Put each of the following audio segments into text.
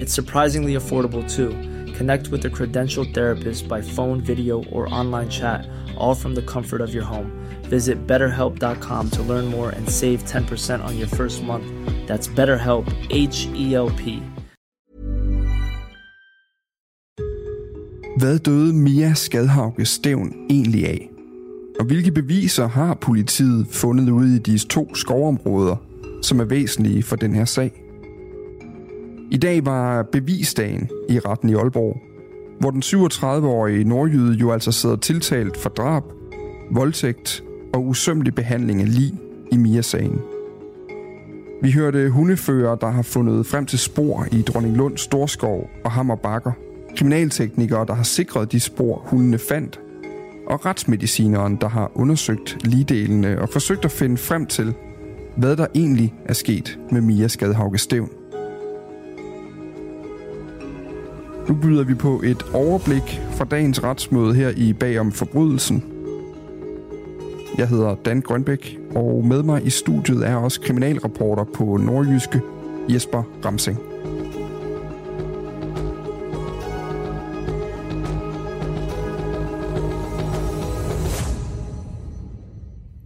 It's surprisingly affordable too. Connect with a credentialed therapist by phone, video, or online chat, all from the comfort of your home. Visit betterhelp.com to learn more and save 10% on your first month. That's BetterHelp, H E L P. Hvad døde Mia Skadhauke Stævn egentlig af? Og hvilke beviser har politiet fundet ude i disse to skovområder, som er væsentlige for den her sag? I dag var bevisdagen i retten i Aalborg, hvor den 37-årige nordjyde jo altså sidder tiltalt for drab, voldtægt og usømmelig behandling af lig i Mia-sagen. Vi hørte hundefører, der har fundet frem til spor i Dronninglund Storskov og Hammerbakker. Kriminalteknikere, der har sikret de spor, hundene fandt. Og retsmedicineren, der har undersøgt ligedelene og forsøgt at finde frem til, hvad der egentlig er sket med Mia Skadhauke Stævn. Nu byder vi på et overblik fra dagens retsmøde her i Bagom Forbrydelsen. Jeg hedder Dan Grønbæk, og med mig i studiet er også kriminalreporter på Nordjyske, Jesper Ramsing.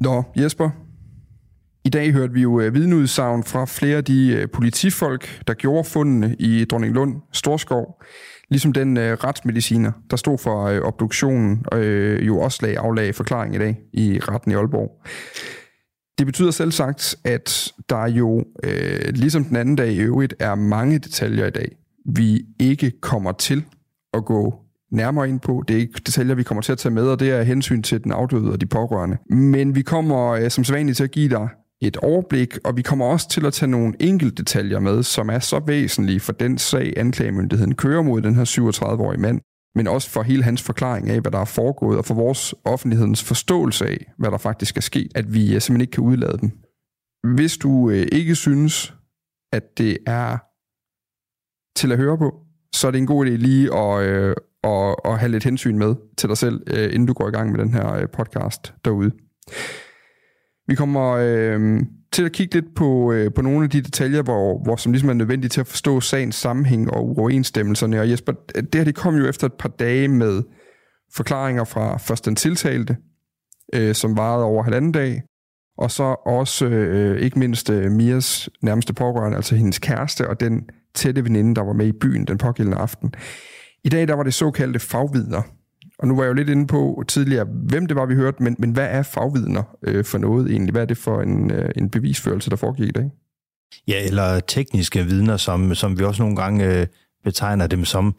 Nå, Jesper. I dag hørte vi jo øh, vidneudsagn fra flere af de øh, politifolk, der gjorde fundene i Dronninglund Storskov. Ligesom den øh, retsmediciner, der stod for øh, obduktionen, øh, jo også lag aflag forklaring i dag i retten i Aalborg. Det betyder selv sagt, at der jo, øh, ligesom den anden dag i øvrigt, er mange detaljer i dag, vi ikke kommer til at gå nærmere ind på. Det er ikke detaljer, vi kommer til at tage med, og det er hensyn til den afdøde og de pårørende. Men vi kommer øh, som sædvanligt til at give dig et overblik, og vi kommer også til at tage nogle enkelte detaljer med, som er så væsentlige for den sag, anklagemyndigheden kører mod den her 37-årige mand, men også for hele hans forklaring af, hvad der er foregået, og for vores offentlighedens forståelse af, hvad der faktisk er sket, at vi øh, simpelthen ikke kan udlade dem. Hvis du øh, ikke synes, at det er til at høre på, så er det en god idé lige at, øh, at, at have lidt hensyn med til dig selv, øh, inden du går i gang med den her øh, podcast derude. Vi kommer øh, til at kigge lidt på, øh, på nogle af de detaljer, hvor, hvor som ligesom er nødvendigt til at forstå sagens sammenhæng og uoverensstemmelserne. Og Jesper, det her det kom jo efter et par dage med forklaringer fra først den tiltalte, øh, som varede over halvanden dag, og så også øh, ikke mindst øh, Mias nærmeste pårørende, altså hendes kæreste og den tætte veninde, der var med i byen den pågældende aften. I dag der var det såkaldte fagvidner, og nu var jeg jo lidt inde på tidligere, hvem det var, vi hørte, men, men hvad er fagvidner øh, for noget egentlig? Hvad er det for en, øh, en bevisførelse, der foregik i dag? Ja, eller tekniske vidner, som, som vi også nogle gange øh, betegner dem som.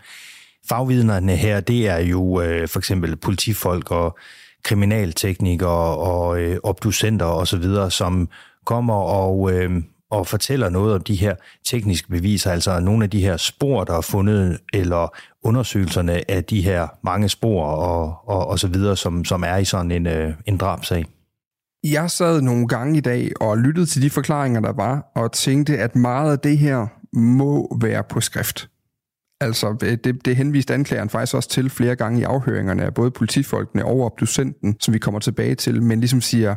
Fagvidnerne her, det er jo øh, for eksempel politifolk og kriminalteknikere og øh, obducenter osv., som kommer og, øh, og fortæller noget om de her tekniske beviser, altså nogle af de her spor, der er fundet, eller undersøgelserne af de her mange spor og, og, og så videre, som, som er i sådan en, øh, en drabsag. Jeg sad nogle gange i dag og lyttede til de forklaringer, der var, og tænkte, at meget af det her må være på skrift. Altså, øh, det, det henviste anklageren faktisk også til flere gange i afhøringerne af både politifolkene og obducenten, som vi kommer tilbage til, men ligesom siger,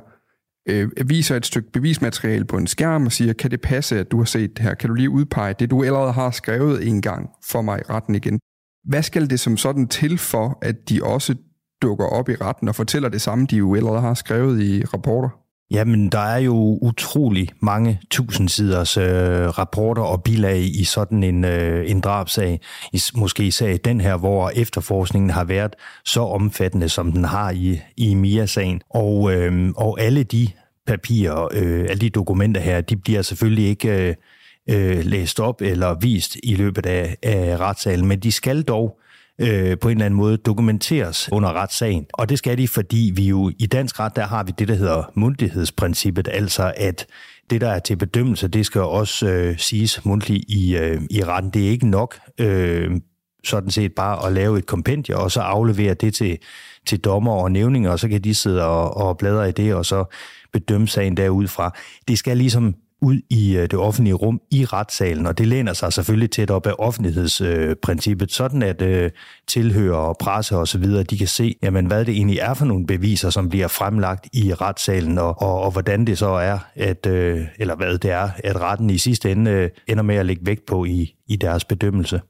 øh, viser et stykke bevismateriale på en skærm og siger, kan det passe, at du har set det her? Kan du lige udpege det, du allerede har skrevet en gang for mig i retten igen? Hvad skal det som sådan til for, at de også dukker op i retten og fortæller det samme, de jo allerede har skrevet i rapporter? Jamen, der er jo utrolig mange tusindsiders øh, rapporter og bilag i sådan en, øh, en drabsag. I, måske især i den her, hvor efterforskningen har været så omfattende, som den har i, i Mia-sagen. Og, øh, og alle de papirer, øh, alle de dokumenter her, de bliver selvfølgelig ikke øh, øh, læst op eller vist i løbet af, af retssalen, men de skal dog øh, på en eller anden måde dokumenteres under retssagen. Og det skal de, fordi vi jo i dansk ret, der har vi det, der hedder mundtlighedsprincippet, altså at det, der er til bedømmelse, det skal også øh, siges mundtligt i, øh, i retten. Det er ikke nok øh, sådan set bare at lave et kompendie, og så aflevere det til, til dommer og nævninger, og så kan de sidde og, og bladre i det, og så bedømme sagen derudfra. Det skal ligesom ud i øh, det offentlige rum i retssalen, og det læner sig selvfølgelig tæt op af offentlighedsprincippet, sådan at øh, tilhører og presse og så videre, de kan se, jamen, hvad det egentlig er for nogle beviser, som bliver fremlagt i retssalen, og, og, og hvordan det så er, at, øh, eller hvad det er, at retten i sidste ende øh, ender med at lægge vægt på i, i deres bedømmelse.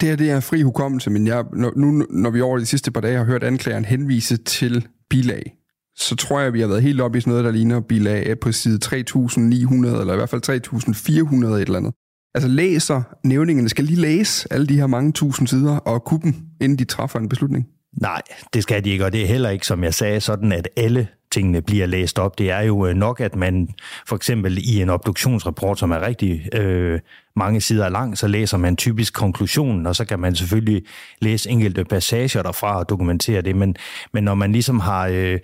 Det her det er fri hukommelse, men jeg, nu, når vi over de sidste par dage har hørt anklageren henvise til bilag, så tror jeg, vi har været helt oppe i sådan noget, der ligner bilag på side 3900, eller i hvert fald 3400 et eller andet. Altså læser nævningerne, skal lige læse alle de her mange tusind sider og kunne dem, inden de træffer en beslutning? Nej, det skal de ikke, og det er heller ikke, som jeg sagde, sådan at alle tingene bliver læst op. Det er jo øh, nok, at man for eksempel i en obduktionsrapport, som er rigtig øh, mange sider lang, så læser man typisk konklusionen, og så kan man selvfølgelig læse enkelte passager derfra og dokumentere det. Men, men når man ligesom har øh,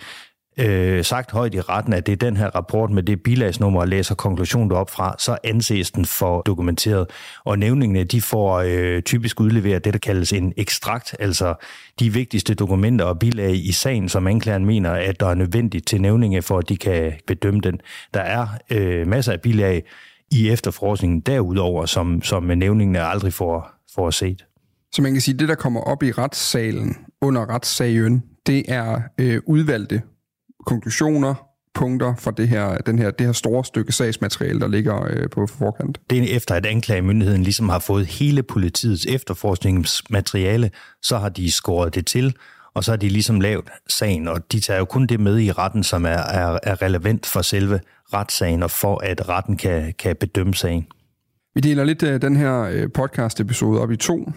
øh, sagt højt i retten, at det er den her rapport med det bilagsnummer og læser konklusionen op fra, så anses den for dokumenteret. Og nævningene, de får øh, typisk udleveret det, der kaldes en ekstrakt, altså de vigtigste dokumenter og bilag i sagen, som anklageren mener, at der er nødvendigt til nævninge, for at de kan bedømme den. Der er øh, masser af bilag i efterforskningen derudover, som, som nævningene aldrig får, får set. Så man kan sige, at det, der kommer op i retssalen under retssagen, det er øh, udvalgte konklusioner, punkter fra det her, den her, det her store stykke sagsmateriale, der ligger øh, på forkant. Det er efter, at anklagemyndigheden ligesom har fået hele politiets efterforskningsmateriale, så har de skåret det til, og så har de ligesom lavet sagen, og de tager jo kun det med i retten, som er, er, er relevant for selve retssagen, og for at retten kan, kan bedømme sagen. Vi deler lidt uh, den her uh, podcast-episode op i to.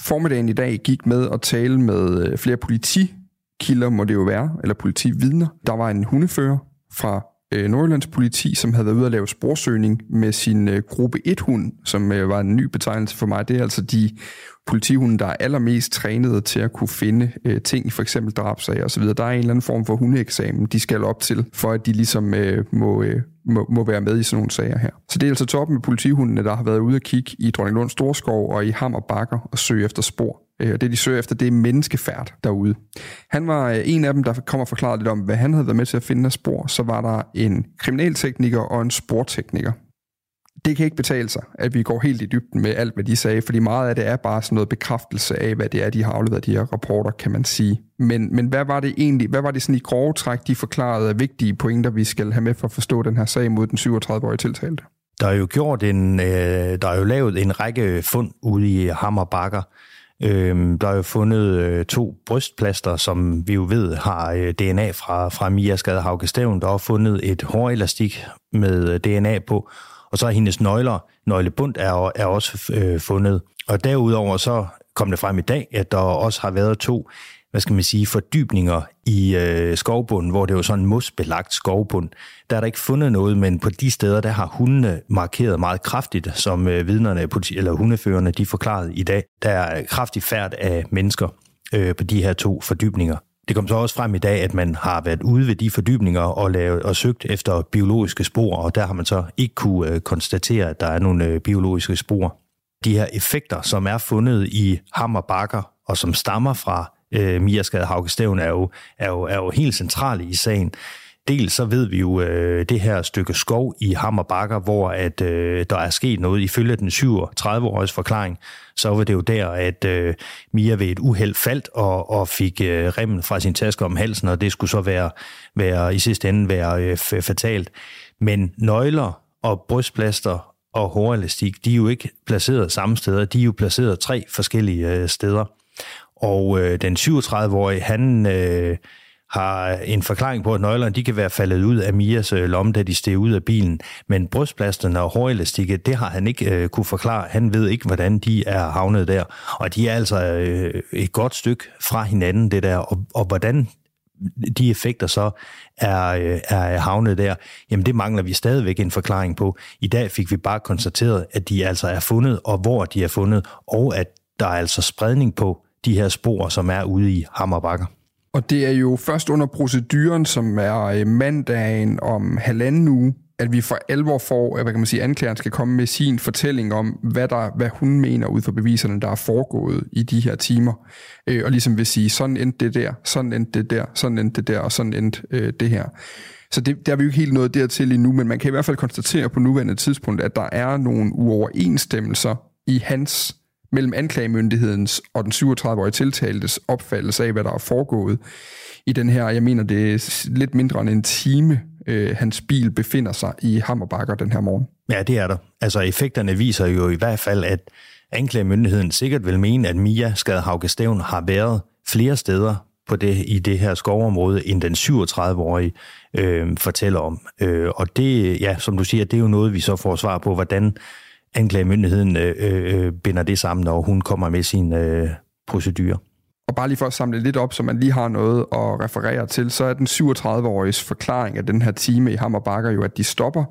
Formiddagen i dag gik med at tale med uh, flere politi kilder må det jo være, eller politividner. Der var en hundefører fra øh, Nordjyllands politi, som havde været ude at lave sporsøgning med sin øh, gruppe 1-hund, som øh, var en ny betegnelse for mig. Det er altså de politihunde, der er allermest trænede til at kunne finde øh, ting i for eksempel drabsager osv. Der er en eller anden form for hundeeksamen, de skal op til, for at de ligesom øh, må, øh, må, må være med i sådan nogle sager her. Så det er altså toppen med politihundene, der har været ude at kigge i Dronninglund Storskov og i Hammerbakker og søge efter spor. Øh, og det, de søger efter, det er menneskefærd derude. Han var øh, en af dem, der kommer og forklarede lidt om, hvad han havde været med til at finde af spor. Så var der en kriminaltekniker og en sportekniker. Det kan ikke betale sig, at vi går helt i dybden med alt, hvad de sagde, fordi meget af det er bare sådan noget bekræftelse af, hvad det er, de har afleveret, de her rapporter, kan man sige. Men, men hvad var det egentlig, hvad var det sådan i grove træk, de forklarede af vigtige pointer, vi skal have med for at forstå den her sag mod den 37-årige tiltalte? Der er jo gjort en, øh, der er jo lavet en række fund ude i Hammerbakker, Øh, der er jo fundet øh, to brystplaster, som vi jo ved har øh, DNA fra, fra Mia Skadehauke Stævn. Der er fundet et hårelastik med øh, DNA på, og så er hendes nøgler, nøglebund er, er også øh, fundet. Og derudover så kom det frem i dag, at der også har været to hvad skal man sige, fordybninger i øh, skovbunden, hvor det er jo sådan en mosbelagt skovbund. Der er der ikke fundet noget, men på de steder, der har hundene markeret meget kraftigt, som øh, vidnerne, eller hundeførerne, de forklarede i dag. Der er kraftig færd af mennesker øh, på de her to fordybninger. Det kom så også frem i dag, at man har været ude ved de fordybninger og, lavet, og søgt efter biologiske spor, og der har man så ikke kunne øh, konstatere, at der er nogle øh, biologiske spor. De her effekter, som er fundet i hammerbakker, og som stammer fra øh, Mia Skade Hauke Stævn, er jo, er, jo, er jo helt centrale i sagen. dels så ved vi jo øh, det her stykke skov i Hammerbakker, hvor at, øh, der er sket noget. Ifølge den 37-årige forklaring, så var det jo der, at øh, Mia ved et uheld faldt og, og fik øh, remmen fra sin taske om halsen, og det skulle så være, være i sidste ende være øh, fatalt. Men nøgler og brystplaster og hårelastik, de er jo ikke placeret samme steder, de er jo placeret tre forskellige øh, steder. Og øh, den 37-årige, han øh, har en forklaring på, at nøglerne de kan være faldet ud af Mias øh, lomme, da de steg ud af bilen. Men brystplasterne og hårelastikket, det har han ikke øh, kunne forklare. Han ved ikke, hvordan de er havnet der. Og de er altså øh, et godt stykke fra hinanden, det der. Og, og hvordan de effekter så er, øh, er havnet der, jamen det mangler vi stadigvæk en forklaring på. I dag fik vi bare konstateret, at de altså er fundet, og hvor de er fundet, og at der er altså spredning på de her spor, som er ude i Hammerbakker. Og det er jo først under proceduren, som er øh, mandagen om halvanden uge, at vi for alvor får, øh, hvad kan man sige, anklageren skal komme med sin fortælling om, hvad, der, hvad hun mener ud fra beviserne, der er foregået i de her timer. Øh, og ligesom vil sige, sådan endte det der, sådan endte det der, sådan endte det der, og sådan endte øh, det her. Så det, der er vi jo ikke helt nået dertil endnu, men man kan i hvert fald konstatere på nuværende tidspunkt, at der er nogle uoverensstemmelser i hans mellem anklagemyndighedens og den 37-årige tiltaltes opfattelse af, hvad der er foregået i den her, jeg mener, det er lidt mindre end en time, øh, hans bil befinder sig i Hammerbakker den her morgen. Ja, det er der. Altså effekterne viser jo i hvert fald, at anklagemyndigheden sikkert vil mene, at Mia Skadhauke Stævn har været flere steder på det, i det her skovområde, end den 37-årige øh, fortæller om. Øh, og det, ja, som du siger, det er jo noget, vi så får svar på, hvordan anklagemyndigheden øh, øh, øh, binder det sammen, når hun kommer med sin øh, procedure. Og bare lige for at samle lidt op, så man lige har noget at referere til, så er den 37-åriges forklaring af den her time i Hammerbakker jo, at de stopper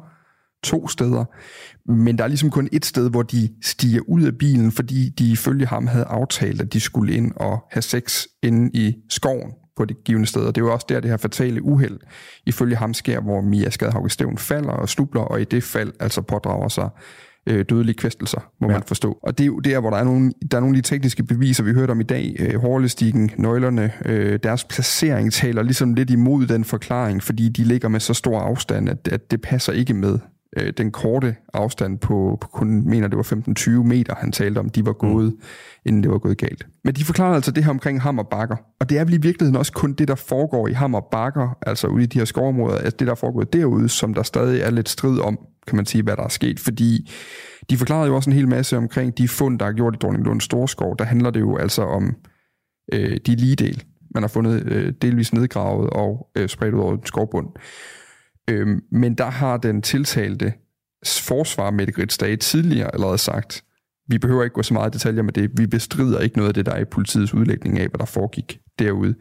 to steder, men der er ligesom kun et sted, hvor de stiger ud af bilen, fordi de ifølge ham havde aftalt, at de skulle ind og have sex inde i skoven på det givende sted. Og det er jo også der, det her fatale uheld ifølge ham sker, hvor Mia Skadhauke Stævn falder og snubler, og i det fald altså pådrager sig øh, dødelige kvæstelser, må ja. man forstå. Og det er jo der, hvor der er nogle, der er nogle af de tekniske beviser, vi hørte om i dag. Øh, hårlestikken, nøglerne, øh, deres placering taler ligesom lidt imod den forklaring, fordi de ligger med så stor afstand, at, at det passer ikke med øh, den korte afstand på, på kun, mener det var 15-20 meter, han talte om, de var gået, mm. inden det var gået galt. Men de forklarede altså det her omkring hammer bakker, og det er vel i virkeligheden også kun det, der foregår i hammer bakker, altså ude i de her skovområder, altså det, der foregår derude, som der stadig er lidt strid om, kan man sige, hvad der er sket, fordi de forklarede jo også en hel masse omkring de fund, der er gjort i Dronninglund Storskov. Der handler det jo altså om øh, de lige del, man har fundet øh, delvis nedgravet og øh, spredt ud over en skovbund. Øh, men der har den tiltalte forsvar, Mette Gritsdage, tidligere allerede sagt, vi behøver ikke gå så meget i detaljer med det. Vi bestrider ikke noget af det, der er i politiets udlægning af, hvad der foregik derude.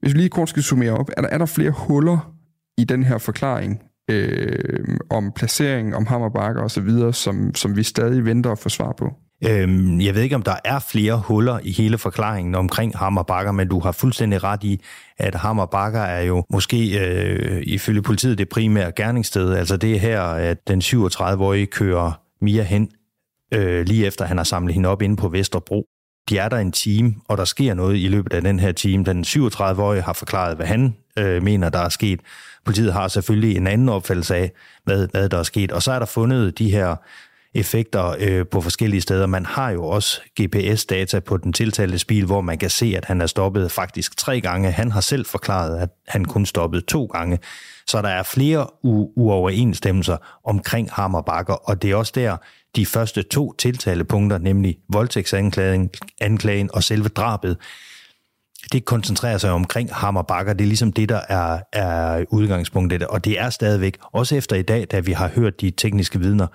Hvis vi lige kort skal summere op, er der, er der flere huller i den her forklaring, øh, om placering, om hammerbakker osv., som, som vi stadig venter at få svar på? Øhm, jeg ved ikke, om der er flere huller i hele forklaringen omkring hammerbakker, men du har fuldstændig ret i, at hammerbakker er jo måske øh, ifølge politiet det primære gerningssted. Altså det er her, at den 37-årige kører Mia hen, øh, lige efter han har samlet hende op inde på Vesterbro. De er der en time, og der sker noget i løbet af den her time. Den 37-årige har forklaret, hvad han øh, mener, der er sket. Politiet har selvfølgelig en anden opfattelse af, hvad, hvad der er sket. Og så er der fundet de her effekter øh, på forskellige steder. Man har jo også GPS-data på den tiltalte bil, hvor man kan se, at han er stoppet faktisk tre gange. Han har selv forklaret, at han kun stoppede to gange. Så der er flere u- uoverensstemmelser omkring Hammerbakker, og det er også der, de første to tiltalepunkter, nemlig voldtægtsanklagen anklagen og selve drabet, det koncentrerer sig omkring hammerbakker. Det er ligesom det, der er, er udgangspunktet. Og det er stadigvæk, også efter i dag, da vi har hørt de tekniske vidner,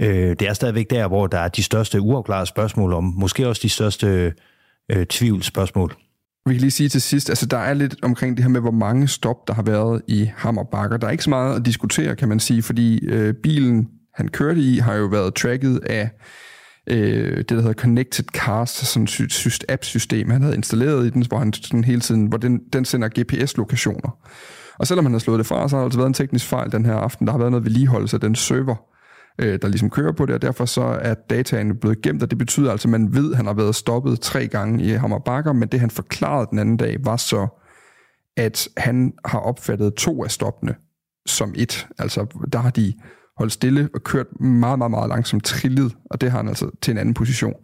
øh, det er stadigvæk der, hvor der er de største uafklarede spørgsmål om, måske også de største øh, tvivlsspørgsmål. Vi kan lige sige til sidst, altså der er lidt omkring det her med, hvor mange stop, der har været i Hammerbakker. Der er ikke så meget at diskutere, kan man sige, fordi øh, bilen, han kørte i, har jo været tracket af øh, det, der hedder Connected Cars, sådan et app-system, han havde installeret i den, hvor han sådan hele tiden, hvor den, den sender GPS-lokationer. Og selvom han har slået det fra, så har der altså været en teknisk fejl den her aften. Der har været noget vedligeholdelse af den server, øh, der ligesom kører på det, og derfor så er dataen blevet gemt, og det betyder altså, at man ved, at han har været stoppet tre gange i Hammer Bakker, men det han forklarede den anden dag, var så, at han har opfattet to af stoppene som et. Altså, der har de holdt stille og kørt meget, meget, meget langsomt trillet, og det har han altså til en anden position.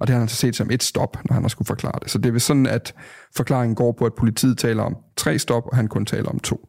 Og det har han altså set som et stop, når han har skulle forklare det. Så det er sådan, at forklaringen går på, at politiet taler om tre stop, og han kun taler om to.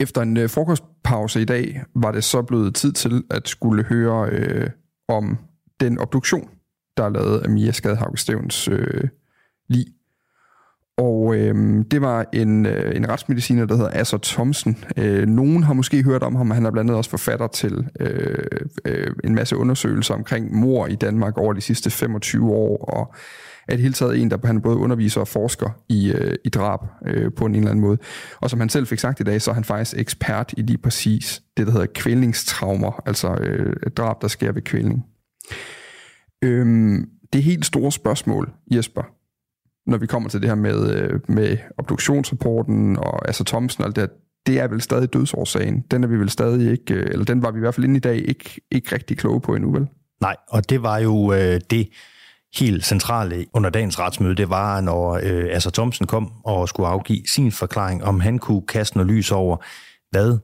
Efter en øh, frokostpause i dag, var det så blevet tid til at skulle høre øh, om den obduktion, der er lavet af Mia Skadhauke øh, lig. Og øh, det var en, øh, en retsmediciner, der hedder Asser Thomsen. Øh, nogen har måske hørt om ham, han er blandt andet også forfatter til øh, øh, en masse undersøgelser omkring mor i Danmark over de sidste 25 år, og er det hele taget en, der han både underviser og forsker i, øh, i drab øh, på en eller anden måde. Og som han selv fik sagt i dag, så er han faktisk ekspert i lige præcis det, der hedder kvælningstraumer, altså øh, drab, der sker ved kvælning. Øhm, det helt store spørgsmål, Jesper, når vi kommer til det her med, øh, med obduktionsrapporten og altså Thomsen og alt det det er vel stadig dødsårsagen. Den er vi vel stadig ikke, øh, eller den var vi i hvert fald inde i dag ikke, ikke rigtig kloge på endnu, vel? Nej, og det var jo øh, det helt centrale under dagens retsmøde, det var, når øh, Asser Thomsen kom og skulle afgive sin forklaring, om han kunne kaste noget lys over, hvad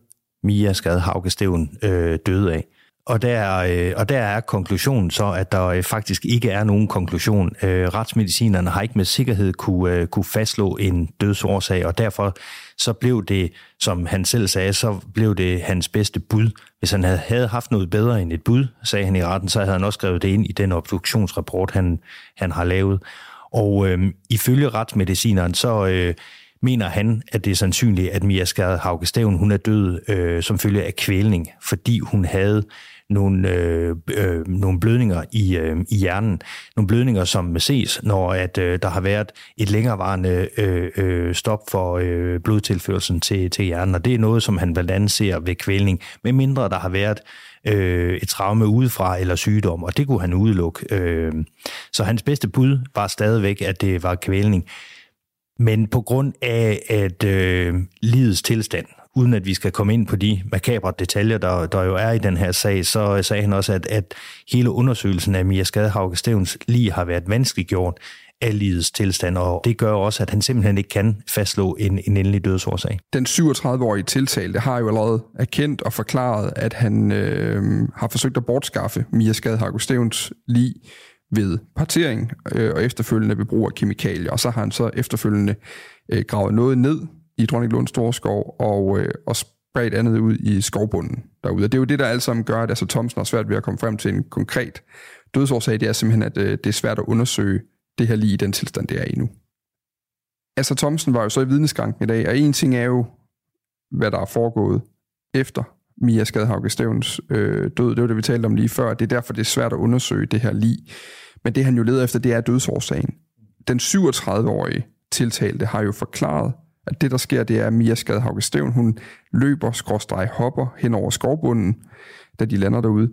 Mia Skade Haugesteven øh, døde af. Og der, øh, og der er konklusionen så, at der øh, faktisk ikke er nogen konklusion. Øh, retsmedicinerne har ikke med sikkerhed kunne, øh, kunne fastslå en dødsårsag, og derfor så blev det, som han selv sagde, så blev det hans bedste bud. Hvis han havde, havde haft noget bedre end et bud, sagde han i retten, så havde han også skrevet det ind i den obduktionsrapport, han, han har lavet. Og øh, ifølge retsmedicineren, så... Øh, mener han, at det er sandsynligt, at Mia Skade Haugestaven, hun er død øh, som følge af kvælning, fordi hun havde nogle, øh, øh, nogle blødninger i, øh, i hjernen. Nogle blødninger, som ses, når at, øh, der har været et længerevarende øh, øh, stop for øh, blodtilførselen til, til hjernen. Og det er noget, som han blandt andet ser ved kvælning, med mindre der har været øh, et traume udefra eller sygdom, og det kunne han udelukke. Øh, så hans bedste bud var stadigvæk, at det var kvælning. Men på grund af, at øh, livets tilstand, uden at vi skal komme ind på de makabre detaljer, der, der jo er i den her sag, så sagde han også, at, at hele undersøgelsen af Mia Skadehauke Stevens lige har været vanskeliggjort af livets tilstand, og det gør også, at han simpelthen ikke kan fastslå en, en endelig dødsårsag. Den 37-årige tiltalte har jo allerede erkendt og forklaret, at han øh, har forsøgt at bortskaffe Mia Skadehauke Stevens lige ved partering øh, og efterfølgende ved brug af kemikalier. Og så har han så efterfølgende øh, gravet noget ned i Dronninglund Storskov og, øh, og spredt andet ud i skovbunden derude. Og det er jo det, der alt sammen gør, at altså, Thomsen har svært ved at komme frem til en konkret dødsårsag. Det er simpelthen, at øh, det er svært at undersøge det her lige i den tilstand, det er i nu. Altså Thomsen var jo så i vidneskranken i dag, og en ting er jo, hvad der er foregået efter Mia Skadhauke Stevens øh, død. Det var det, vi talte om lige før. Det er derfor, det er svært at undersøge det her lige. Men det, han jo leder efter, det er dødsårsagen. Den 37-årige tiltalte har jo forklaret, at det, der sker, det er, at Mia Skadhauke Steven, hun løber, skråstrej, hopper hen over skovbunden, da de lander derude.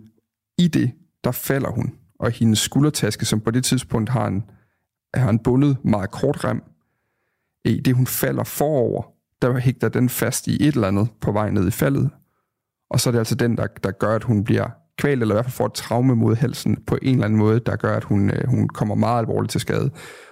I det, der falder hun, og hendes skuldertaske, som på det tidspunkt har en, har en bundet meget kort rem, i det, hun falder forover, der hægter den fast i et eller andet på vej ned i faldet, og så er det altså den, der, der gør, at hun bliver kvalt, eller i hvert fald får et traume mod halsen på en eller anden måde, der gør, at hun, øh, hun kommer meget alvorligt til skade,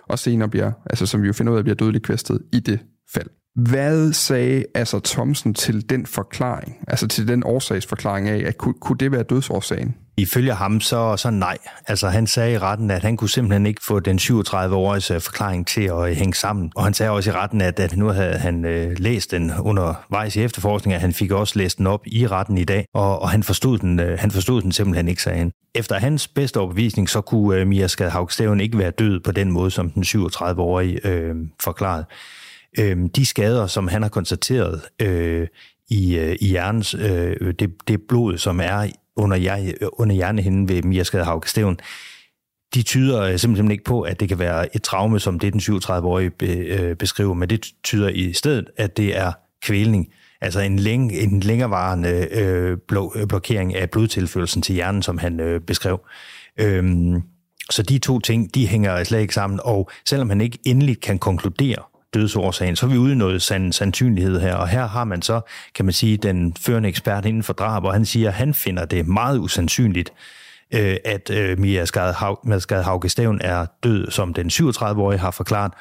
og senere bliver, altså som vi jo finder ud af, bliver dødeligt kvæstet i det fald. Hvad sagde altså Thomsen til den forklaring, altså til den årsagsforklaring af, at kunne, kunne det være dødsårsagen? Ifølge ham så, så nej. Altså han sagde i retten, at han kunne simpelthen ikke få den 37-årige øh, forklaring til at øh, hænge sammen. Og han sagde også i retten, at, at nu havde han øh, læst den undervejs i efterforskningen, at han fik også læst den op i retten i dag, og, og han, forstod den, øh, han forstod den simpelthen ikke, sagde han. Efter hans bedste overbevisning, så kunne øh, Mia Skadhaugsteven ikke være død på den måde, som den 37-årige øh, forklarede. Øh, de skader, som han har konstateret øh, i, øh, i hjernens, øh, det, det blod, som er under, under hjernehinden ved Mia Skade de tyder øh, simpelthen ikke på, at det kan være et traume, som det den 37-årige be, øh, beskriver, men det tyder i stedet, at det er kvælning. Altså en, læng, en længerevarende øh, øh, blokering af blodtilførelsen til hjernen, som han øh, beskrev. Øhm, så de to ting, de hænger slet ikke sammen, og selvom han ikke endeligt kan konkludere dødsårsagen, så er vi ude i noget sand, sandsynlighed her, og her har man så, kan man sige, den førende ekspert inden for drab, og han siger, at han finder det meget usandsynligt, øh, at øh, Mia Skade Haugestaven er død, som den 37-årige har forklaret,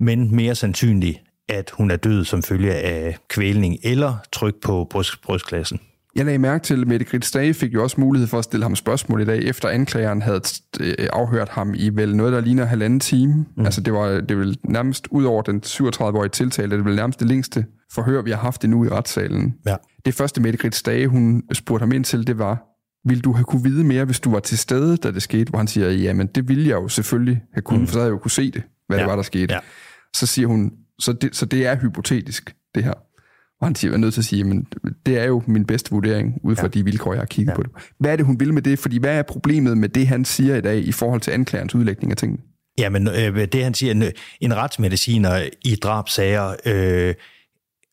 men mere sandsynligt, at hun er død som følge af kvælning eller tryk på bryst, brystklassen. Jeg lagde mærke til, at Mette Grits Dage fik jo også mulighed for at stille ham spørgsmål i dag, efter anklageren havde øh, afhørt ham i vel noget, der ligner halvanden time. Mm. Altså det var det vil nærmest ud over den 37-årige tiltale, det vil nærmest det længste forhør, vi har haft endnu i retssalen. Ja. Det første Mette Grits Dage, hun spurgte ham ind til, det var, vil du have kunne vide mere, hvis du var til stede, da det skete? Hvor han siger, jamen det ville jeg jo selvfølgelig have kunnet, mm. for så havde jeg jo kunne se det, hvad ja. det var, der skete. Ja. Så siger hun, så det, så det er hypotetisk, det her. Og han er nødt til at sige, men det er jo min bedste vurdering, ud fra ja. de vilkår, jeg har kigget ja. på det. Hvad er det, hun vil med det? Fordi hvad er problemet med det, han siger i dag, i forhold til anklagerens udlægning af tingene? Jamen, øh, det han siger, en, en retsmediciner i drabsager, øh,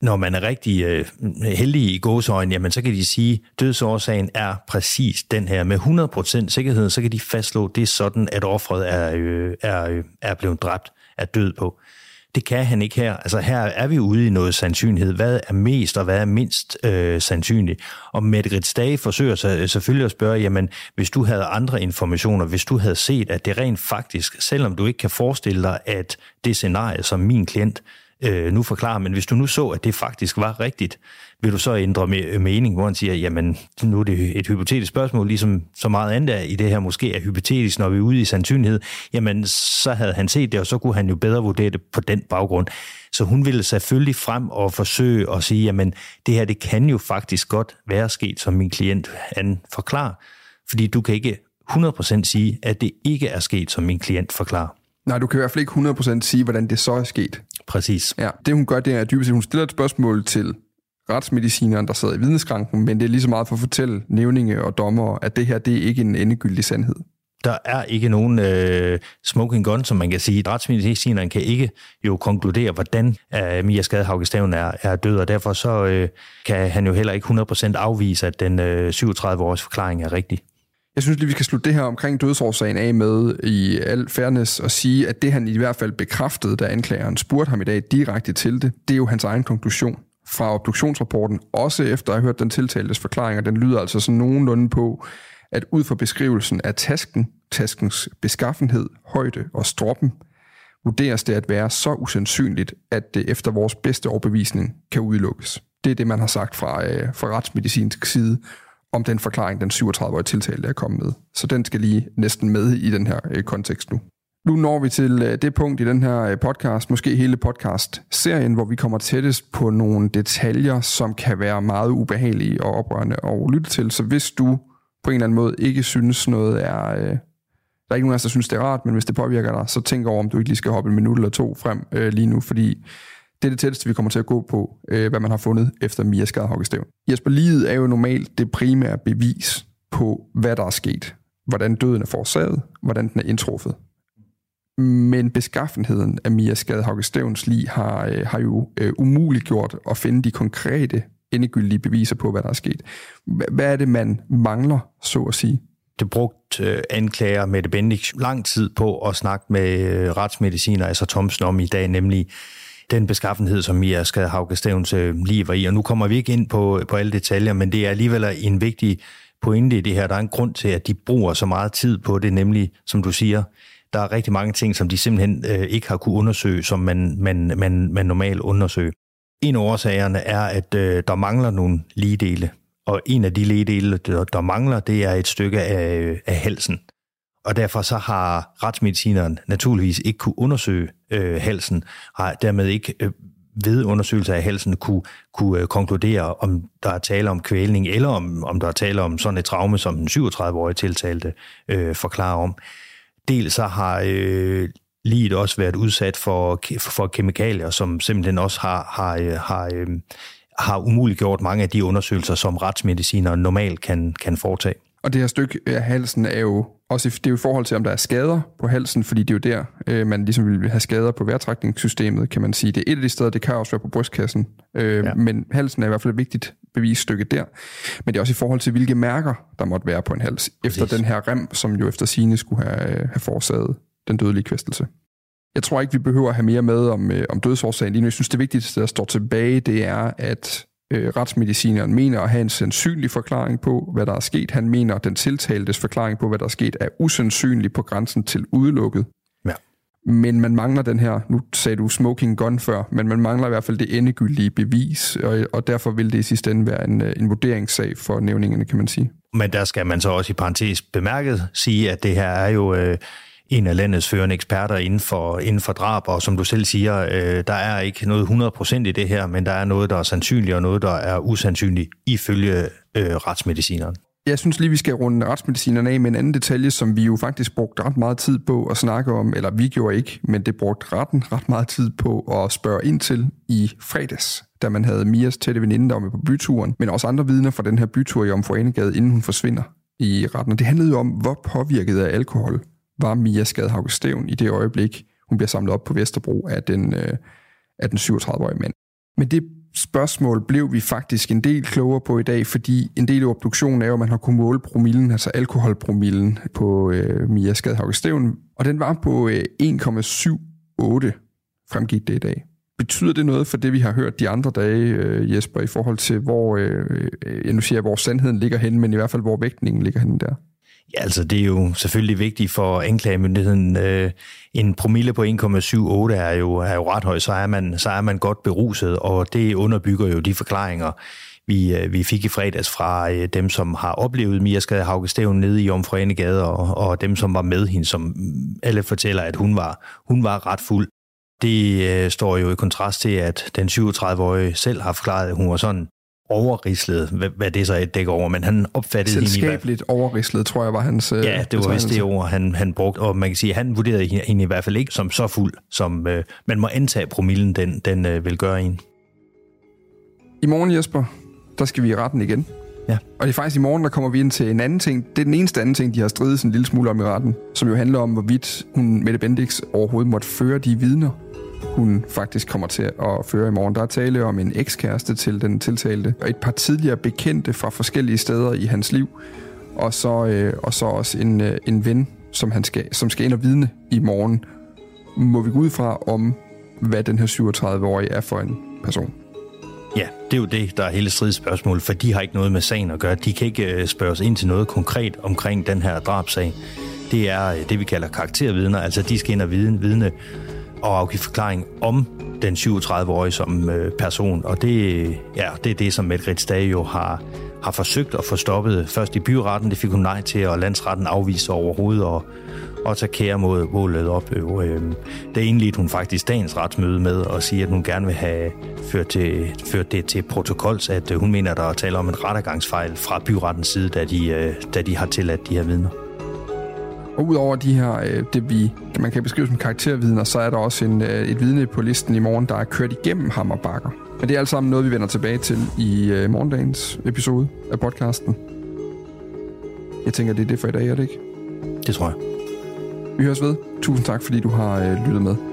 når man er rigtig øh, heldig i gåsøjne, jamen så kan de sige, at dødsårsagen er præcis den her. Med 100% sikkerhed, så kan de fastslå, at det er sådan, at offeret er, øh, er, øh, er blevet dræbt, er død på. Det kan han ikke her. Altså her er vi ude i noget sandsynlighed. Hvad er mest og hvad er mindst øh, sandsynligt? Og Mette Grits Dage forsøger sig øh, selvfølgelig at spørge, jamen hvis du havde andre informationer, hvis du havde set, at det rent faktisk, selvom du ikke kan forestille dig, at det scenarie, som min klient øh, nu forklarer, men hvis du nu så, at det faktisk var rigtigt, vil du så ændre mening, hvor han siger, jamen nu er det et hypotetisk spørgsmål, ligesom så meget andet i det her måske er hypotetisk, når vi er ude i sandsynlighed, jamen så havde han set det, og så kunne han jo bedre vurdere det på den baggrund. Så hun ville selvfølgelig frem og forsøge at sige, jamen det her, det kan jo faktisk godt være sket, som min klient han forklarer, fordi du kan ikke 100% sige, at det ikke er sket, som min klient forklarer. Nej, du kan i hvert fald ikke 100% sige, hvordan det så er sket. Præcis. Ja, det hun gør, det er dybest set, hun stiller et spørgsmål til retsmedicineren, der sidder i vidneskranken, men det er lige så meget for at fortælle nævninge og dommer, at det her, det er ikke en endegyldig sandhed. Der er ikke nogen øh, smoking gun, som man kan sige. Retsmedicineren kan ikke jo konkludere, hvordan øh, Mia Skadehauke er, er død, og derfor så øh, kan han jo heller ikke 100% afvise, at den øh, 37-års forklaring er rigtig. Jeg synes lige, vi skal slutte det her omkring dødsårsagen af med i al fairness og sige, at det han i hvert fald bekræftede, da anklageren spurgte ham i dag direkte til det, det er jo hans egen konklusion fra obduktionsrapporten, også efter at have hørt den tiltaltes forklaring, og den lyder altså sådan nogenlunde på, at ud fra beskrivelsen af tasken, taskens beskaffenhed, højde og stroppen, vurderes det at være så usandsynligt, at det efter vores bedste overbevisning kan udelukkes. Det er det, man har sagt fra, øh, fra retsmedicinsk side om den forklaring, den 37-årige tiltalte er kommet med. Så den skal lige næsten med i den her øh, kontekst nu. Nu når vi til øh, det punkt i den her øh, podcast, måske hele podcast-serien, hvor vi kommer tættest på nogle detaljer, som kan være meget ubehagelige og oprørende at lytte til. Så hvis du på en eller anden måde ikke synes noget er... Øh, der er ikke nogen af os, der synes, det er rart, men hvis det påvirker dig, så tænk over, om du ikke lige skal hoppe en minut eller to frem øh, lige nu, fordi det er det tætteste, vi kommer til at gå på, øh, hvad man har fundet efter Mia Skadhokkestævn. Jesper, livet er jo normalt det primære bevis på, hvad der er sket. Hvordan døden er forårsaget, hvordan den er indtruffet. Men beskaffenheden af Mia Skadhokkestævns lig har, øh, har jo øh, umuliggjort at finde de konkrete endegyldige beviser på, hvad der er sket. Hvad er det, man mangler, så at sige? Det brugt øh, anklager Mette Bendix lang tid på at snakke med øh, retsmediciner, altså Thomsen, om i dag, nemlig den beskaffenhed, som Mia Skadhauke Stævns øh, lige var i. Og nu kommer vi ikke ind på, øh, på alle detaljer, men det er alligevel en vigtig pointe i det her. Der er en grund til, at de bruger så meget tid på det, nemlig, som du siger, der er rigtig mange ting, som de simpelthen øh, ikke har kunne undersøge, som man, man, man, man normalt undersøger. En af årsagerne er, at øh, der mangler nogle ligedele, og en af de ligedele, der, der mangler, det er et stykke af, øh, af halsen. Og derfor så har retsmedicineren naturligvis ikke kunne undersøge øh, halsen, har dermed ikke øh, ved undersøgelser af halsen kunne, kunne øh, konkludere, om der er tale om kvælning, eller om, om der er tale om sådan et traume, som den 37-årige tiltalte øh, forklarer om. Dels så har øh, liget også været udsat for, for kemikalier, som simpelthen også har, har, øh, har, øh, har umuliggjort mange af de undersøgelser, som retsmedicinere normalt kan, kan foretage. Og det her stykke af halsen er jo også i, det er jo i forhold til, om der er skader på halsen, fordi det er jo der, øh, man ligesom vil have skader på vejrtrækningssystemet, kan man sige. Det er et af de steder, det kan også være på brystkassen. Øh, ja. Men halsen er i hvert fald et vigtigt bevisstykke der. Men det er også i forhold til, hvilke mærker, der måtte være på en hals, efter Præcis. den her rem, som jo efter sine skulle have, øh, have forårsaget den dødelige kvæstelse. Jeg tror ikke, vi behøver at have mere med om, øh, om dødsårsagen lige nu. Jeg synes, det vigtigste, der står tilbage, det er, at øh, retsmedicineren mener at have en sandsynlig forklaring på, hvad der er sket. Han mener, at den tiltaltes forklaring på, hvad der er sket, er usandsynlig på grænsen til udelukket. Ja. Men man mangler den her, nu sagde du smoking gun før, men man mangler i hvert fald det endegyldige bevis, og, og derfor vil det i sidste ende være en, øh, en vurderingssag for nævningerne, kan man sige. Men der skal man så også i parentes bemærket sige, at det her er jo øh, en af landets førende eksperter inden for, inden for drab, og som du selv siger, øh, der er ikke noget 100% i det her, men der er noget, der er sandsynligt, og noget, der er usandsynligt ifølge øh, retsmedicineren. Jeg synes lige, vi skal runde retsmedicinerne af med en anden detalje, som vi jo faktisk brugte ret meget tid på at snakke om, eller vi gjorde ikke, men det brugte retten ret meget tid på at spørge ind til i fredags, da man havde Mias tætte veninde, der var med på byturen, men også andre vidner fra den her bytur i Omforenegade, inden hun forsvinder i retten. Og det handlede jo om, hvor påvirket af alkohol var Mia Skadhauke Stævn i det øjeblik, hun bliver samlet op på Vesterbro af den, øh, af den 37-årige mand. Men det spørgsmål blev vi faktisk en del klogere på i dag, fordi en del af obduktionen er jo, at man har kunnet måle promillen, altså alkoholpromillen på øh, Mia Skadhauke Stævn, og den var på øh, 1,78 fremgik det i dag. Betyder det noget for det, vi har hørt de andre dage, øh, Jesper, i forhold til, hvor, øh, øh, nu siger hvor sandheden ligger henne, men i hvert fald, hvor vægtningen ligger henne der? Ja, altså det er jo selvfølgelig vigtigt for anklagemyndigheden. Øh, en promille på 1,78 er jo, er jo ret høj, så er, man, så er man godt beruset, og det underbygger jo de forklaringer, vi, øh, vi fik i fredags fra øh, dem, som har oplevet Mia Skade Haugestævn nede i Omforenegade, og, og dem, som var med hende, som alle fortæller, at hun var, hun var ret fuld. Det øh, står jo i kontrast til, at den 37-årige selv har forklaret, at hun var sådan overrislet, hvad, hvad det så dækker over, men han opfattede hende Selskabeligt overrislet, tror jeg, var hans øh, Ja, det var vist det ord, han, han brugte, og man kan sige, at han vurderede hende i hvert fald ikke som så fuld, som øh, man må antage, promillen den, den øh, vil gøre en. I morgen, Jesper, der skal vi i retten igen. Ja. Og det er faktisk i morgen, der kommer vi ind til en anden ting. Det er den eneste anden ting, de har stridet en lille smule om i retten, som jo handler om, hvorvidt hun, Mette Bendix, overhovedet måtte føre de vidner, hun faktisk kommer til at føre i morgen. Der er tale om en ekskæreste til den tiltalte, og et par tidligere bekendte fra forskellige steder i hans liv, og så, øh, og så også en, øh, en ven, som, han skal, som skal ind og vidne i morgen. Må vi gå ud fra om, hvad den her 37-årige er for en person? Ja, det er jo det, der er hele stridsspørgsmålet, for de har ikke noget med sagen at gøre. De kan ikke øh, spørges ind til noget konkret omkring den her drabsag. Det er øh, det, vi kalder karaktervidner, altså de skal ind og vidne, vidne og afgive forklaring om den 37-årige som øh, person, og det, ja, det er det, som Mette Grits jo har, har forsøgt at få stoppet først i byretten. Det fik hun nej til, og landsretten afviste overhovedet og, og tage kære mod målet op. Øh, det indledte hun faktisk dagens retsmøde med og sige, at hun gerne vil have ført, til, ført det til protokols, at øh, hun mener, at der er tale om en rettergangsfejl fra byrettens side, da de, øh, da de har tilladt de her vidner. Og udover de her, øh, det vi, man kan beskrive som karaktervidner, så er der også en, øh, et vidne på listen i morgen, der er kørt igennem Hammer Bakker. Men det er alt sammen noget, vi vender tilbage til i øh, morgendagens episode af podcasten. Jeg tænker, det er det for i dag, er det ikke? Det tror jeg. Vi høres ved. Tusind tak, fordi du har øh, lyttet med.